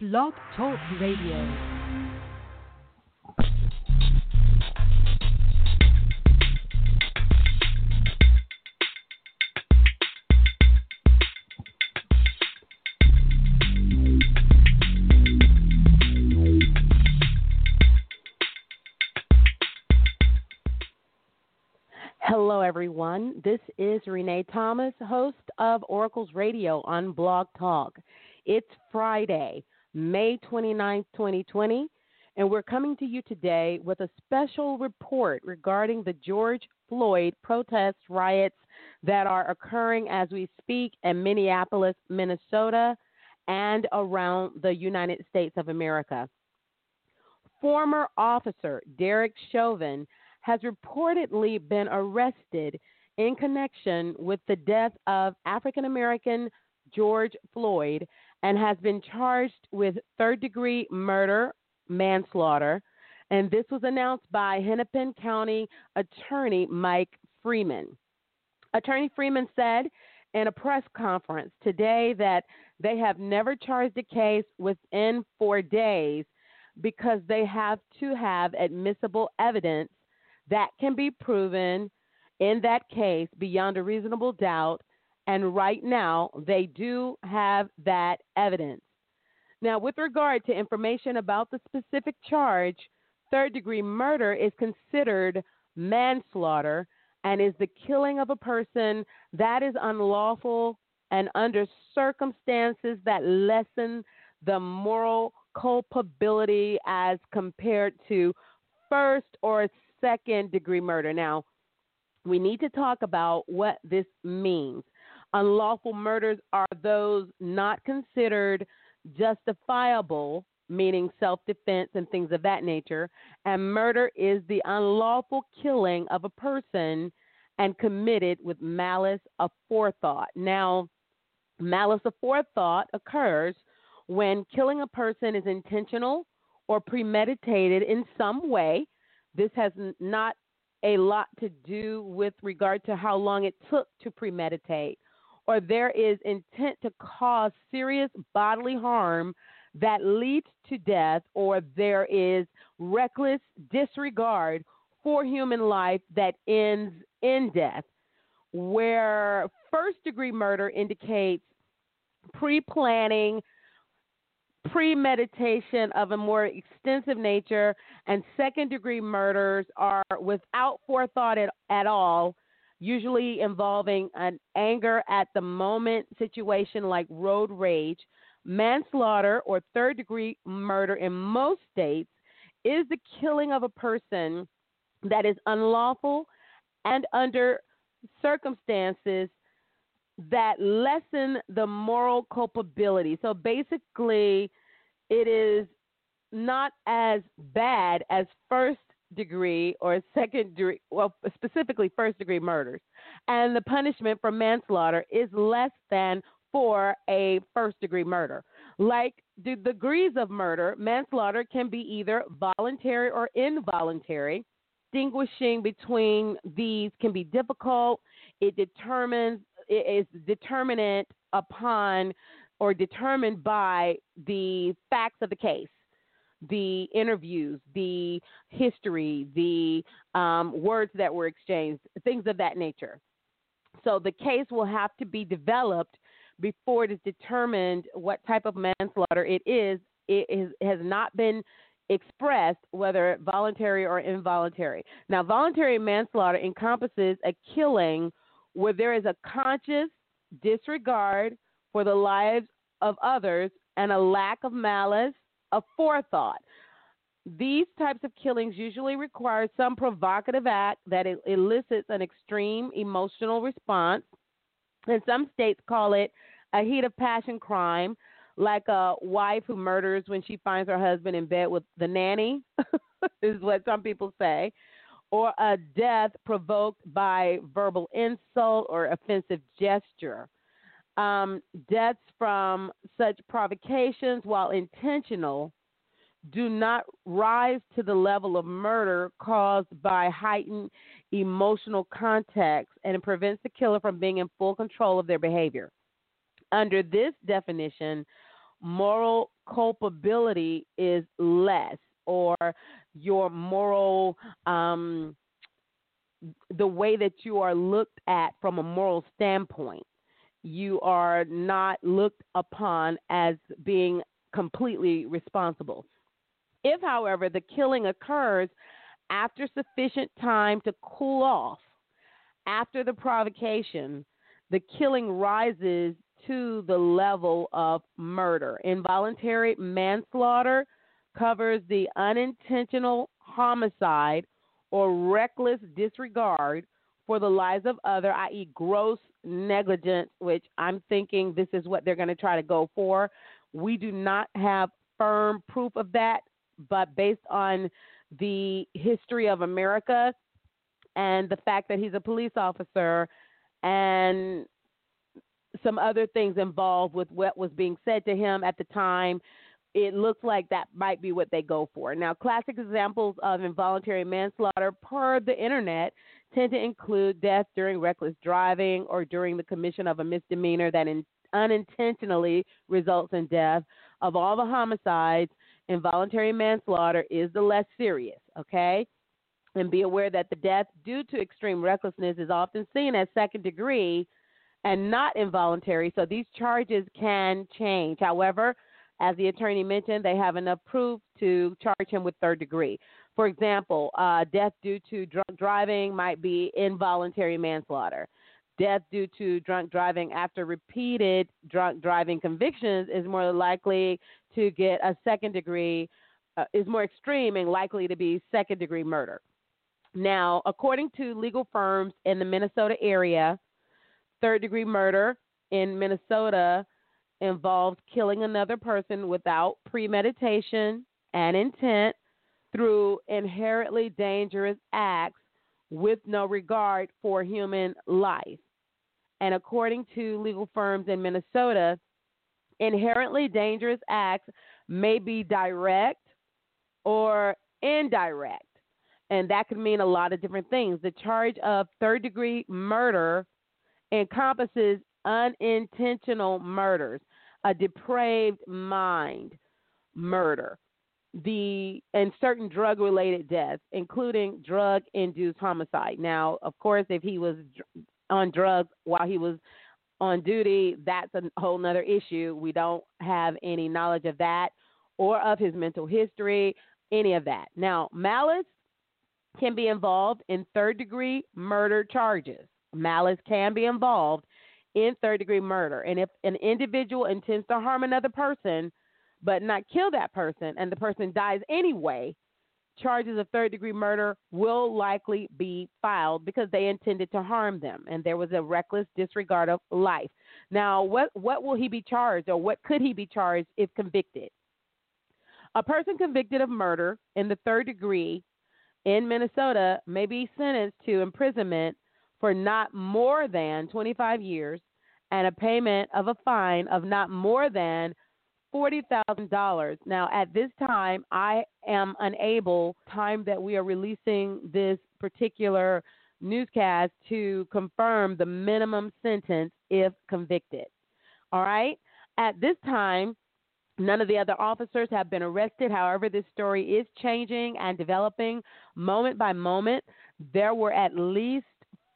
Blog Talk Radio. Hello, everyone. This is Renee Thomas, host of Oracles Radio on Blog Talk. It's Friday, May 29, 2020, and we're coming to you today with a special report regarding the George Floyd protest riots that are occurring as we speak in Minneapolis, Minnesota, and around the United States of America. Former officer Derek Chauvin has reportedly been arrested in connection with the death of African American George Floyd and has been charged with third degree murder, manslaughter. And this was announced by Hennepin County Attorney Mike Freeman. Attorney Freeman said in a press conference today that they have never charged a case within four days because they have to have admissible evidence that can be proven in that case beyond a reasonable doubt. And right now, they do have that evidence. Now, with regard to information about the specific charge, third degree murder is considered manslaughter and is the killing of a person that is unlawful and under circumstances that lessen the moral culpability as compared to first or second degree murder. Now, we need to talk about what this means. Unlawful murders are those not considered justifiable, meaning self defense and things of that nature. And murder is the unlawful killing of a person and committed with malice aforethought. Now, malice aforethought occurs when killing a person is intentional or premeditated in some way this has not a lot to do with regard to how long it took to premeditate, or there is intent to cause serious bodily harm that leads to death, or there is reckless disregard for human life that ends in death. Where first degree murder indicates pre planning, premeditation of a more extensive nature, and second degree murders are without forethought at, at all, usually involving an anger at the moment situation like road rage. Manslaughter or third degree murder in most states is the killing of a person that is unlawful and under circumstances that lessen the moral culpability. So basically, it is not as bad as first degree or second degree, well, specifically first degree murders. And the punishment for manslaughter is less than for a first degree murder. Like the degrees of murder, manslaughter can be either voluntary or involuntary. Distinguishing between these can be difficult. It determines it is determinant upon or determined by the facts of the case, the interviews, the history, the um, words that were exchanged, things of that nature. So the case will have to be developed before it is determined what type of manslaughter it is. It is, has not been expressed whether voluntary or involuntary. Now, voluntary manslaughter encompasses a killing where there is a conscious disregard for the lives of others and a lack of malice, of forethought. These types of killings usually require some provocative act that elicits an extreme emotional response. And some states call it a heat of passion crime, like a wife who murders when she finds her husband in bed with the nanny, is what some people say or a death provoked by verbal insult or offensive gesture. Um, deaths from such provocations, while intentional, do not rise to the level of murder caused by heightened emotional context and it prevents the killer from being in full control of their behavior. Under this definition, moral culpability is less or your moral um, the way that you are looked at from a moral standpoint you are not looked upon as being completely responsible if however the killing occurs after sufficient time to cool off after the provocation the killing rises to the level of murder. Involuntary manslaughter covers the unintentional homicide or reckless disregard for the lives of other, i.e., gross negligence, which I'm thinking this is what they're going to try to go for. We do not have firm proof of that, but based on the history of America and the fact that he's a police officer and some other things involved with what was being said to him at the time. It looks like that might be what they go for. Now, classic examples of involuntary manslaughter per the internet tend to include death during reckless driving or during the commission of a misdemeanor that in, unintentionally results in death. Of all the homicides, involuntary manslaughter is the less serious, okay? And be aware that the death due to extreme recklessness is often seen as second degree and not involuntary. So these charges can change. However, as the attorney mentioned, they have enough proof to charge him with third degree. For example, uh, death due to drunk driving might be involuntary manslaughter. Death due to drunk driving after repeated drunk driving convictions is more likely to get a second degree, uh, is more extreme and likely to be second degree murder. Now, according to legal firms in the Minnesota area, Third degree murder in Minnesota involves killing another person without premeditation and intent through inherently dangerous acts with no regard for human life. And according to legal firms in Minnesota, inherently dangerous acts may be direct or indirect. And that could mean a lot of different things. The charge of third degree murder encompasses unintentional murders, a depraved mind murder, the and certain drug related deaths, including drug induced homicide. Now, of course, if he was on drugs while he was on duty, that's a whole other issue. We don't have any knowledge of that or of his mental history, any of that. Now, malice can be involved in third degree murder charges malice can be involved in third degree murder. And if an individual intends to harm another person but not kill that person and the person dies anyway, charges of third degree murder will likely be filed because they intended to harm them and there was a reckless disregard of life. Now, what what will he be charged or what could he be charged if convicted? A person convicted of murder in the third degree in Minnesota may be sentenced to imprisonment for not more than 25 years and a payment of a fine of not more than $40,000. Now, at this time, I am unable, time that we are releasing this particular newscast, to confirm the minimum sentence if convicted. All right? At this time, None of the other officers have been arrested. However, this story is changing and developing moment by moment. There were at least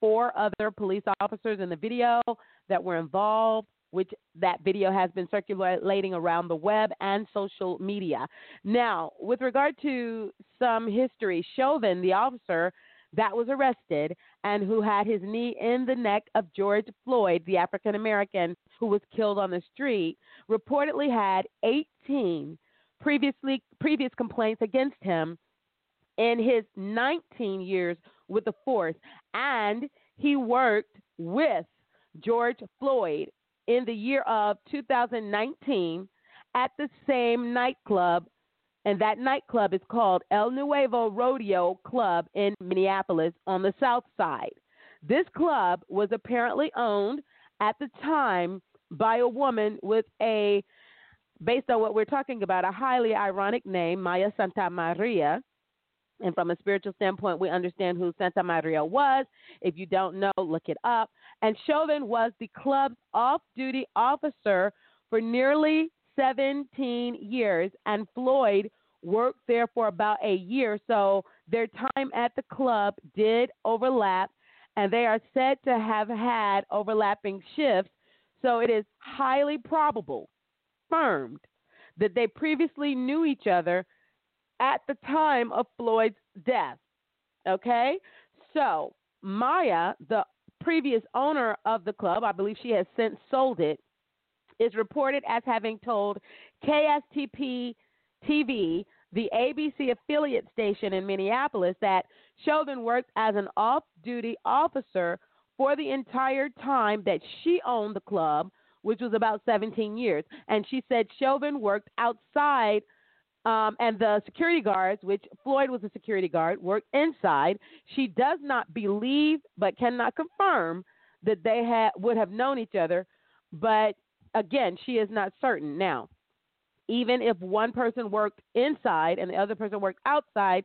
four other police officers in the video that were involved which that video has been circulating around the web and social media. Now, with regard to some history, Chauvin, the officer that was arrested and who had his knee in the neck of George Floyd, the African American who was killed on the street, reportedly had 18 previously previous complaints against him in his 19 years with the force, and he worked with George Floyd in the year of 2019 at the same nightclub, and that nightclub is called El Nuevo Rodeo Club in Minneapolis on the south side. This club was apparently owned at the time by a woman with a, based on what we're talking about, a highly ironic name, Maya Santa Maria. And from a spiritual standpoint, we understand who Santa Maria was. If you don't know, look it up. And Chauvin was the club's off duty officer for nearly 17 years, and Floyd worked there for about a year. So their time at the club did overlap, and they are said to have had overlapping shifts. So it is highly probable, firmed, that they previously knew each other at the time of Floyd's death. Okay? So Maya, the previous owner of the club, I believe she has since sold it, is reported as having told KSTP TV, the ABC affiliate station in Minneapolis, that Chauvin worked as an off duty officer for the entire time that she owned the club, which was about 17 years. And she said Chauvin worked outside um, and the security guards, which Floyd was a security guard, worked inside. She does not believe, but cannot confirm that they had would have known each other. But again, she is not certain. Now, even if one person worked inside and the other person worked outside,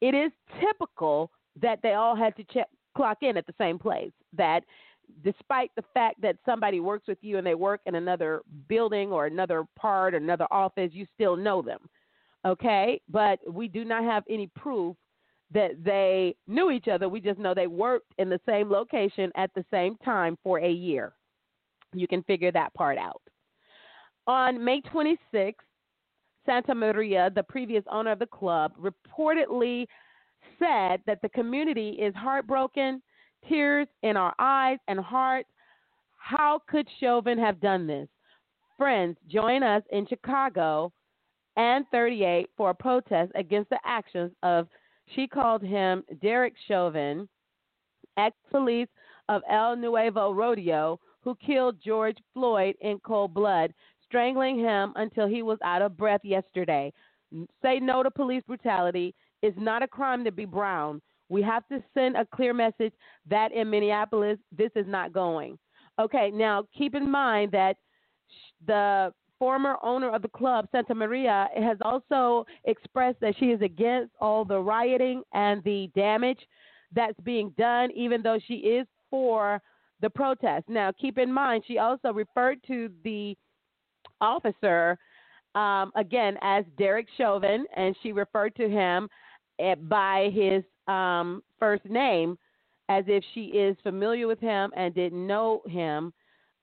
it is typical that they all had to check clock in at the same place. That despite the fact that somebody works with you and they work in another building or another part or another office, you still know them okay? But we do not have any proof that they knew each other. We just know they worked in the same location at the same time for a year. You can figure that part out. On May 26th, Santa Maria, the previous owner of the club, reportedly said that the community is heartbroken, tears in our eyes and hearts. How could Chauvin have done this? Friends, join us in Chicago and 38 for a protest against the actions of, she called him Derek Chauvin, ex police of El Nuevo Rodeo, who killed George Floyd in cold blood, strangling him until he was out of breath yesterday. Say no to police brutality. It's not a crime to be brown. We have to send a clear message that in Minneapolis, this is not going. Okay, now keep in mind that the former owner of the club, Santa Maria, has also expressed that she is against all the rioting and the damage that's being done, even though she is for the protest. Now, keep in mind, she also referred to the officer um, again as Derek Chauvin, and she referred to him eh, by his um, first name as if she is familiar with him and didn't know him.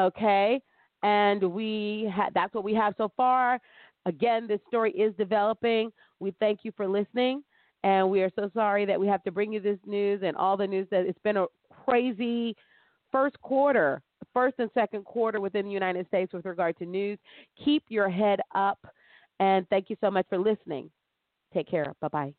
Okay and we ha- that's what we have so far. Again, this story is developing. We thank you for listening, and we are so sorry that we have to bring you this news and all the news that it's been a crazy first quarter, first and second quarter within the United States with regard to news. Keep your head up, and thank you so much for listening. Take care. Bye bye.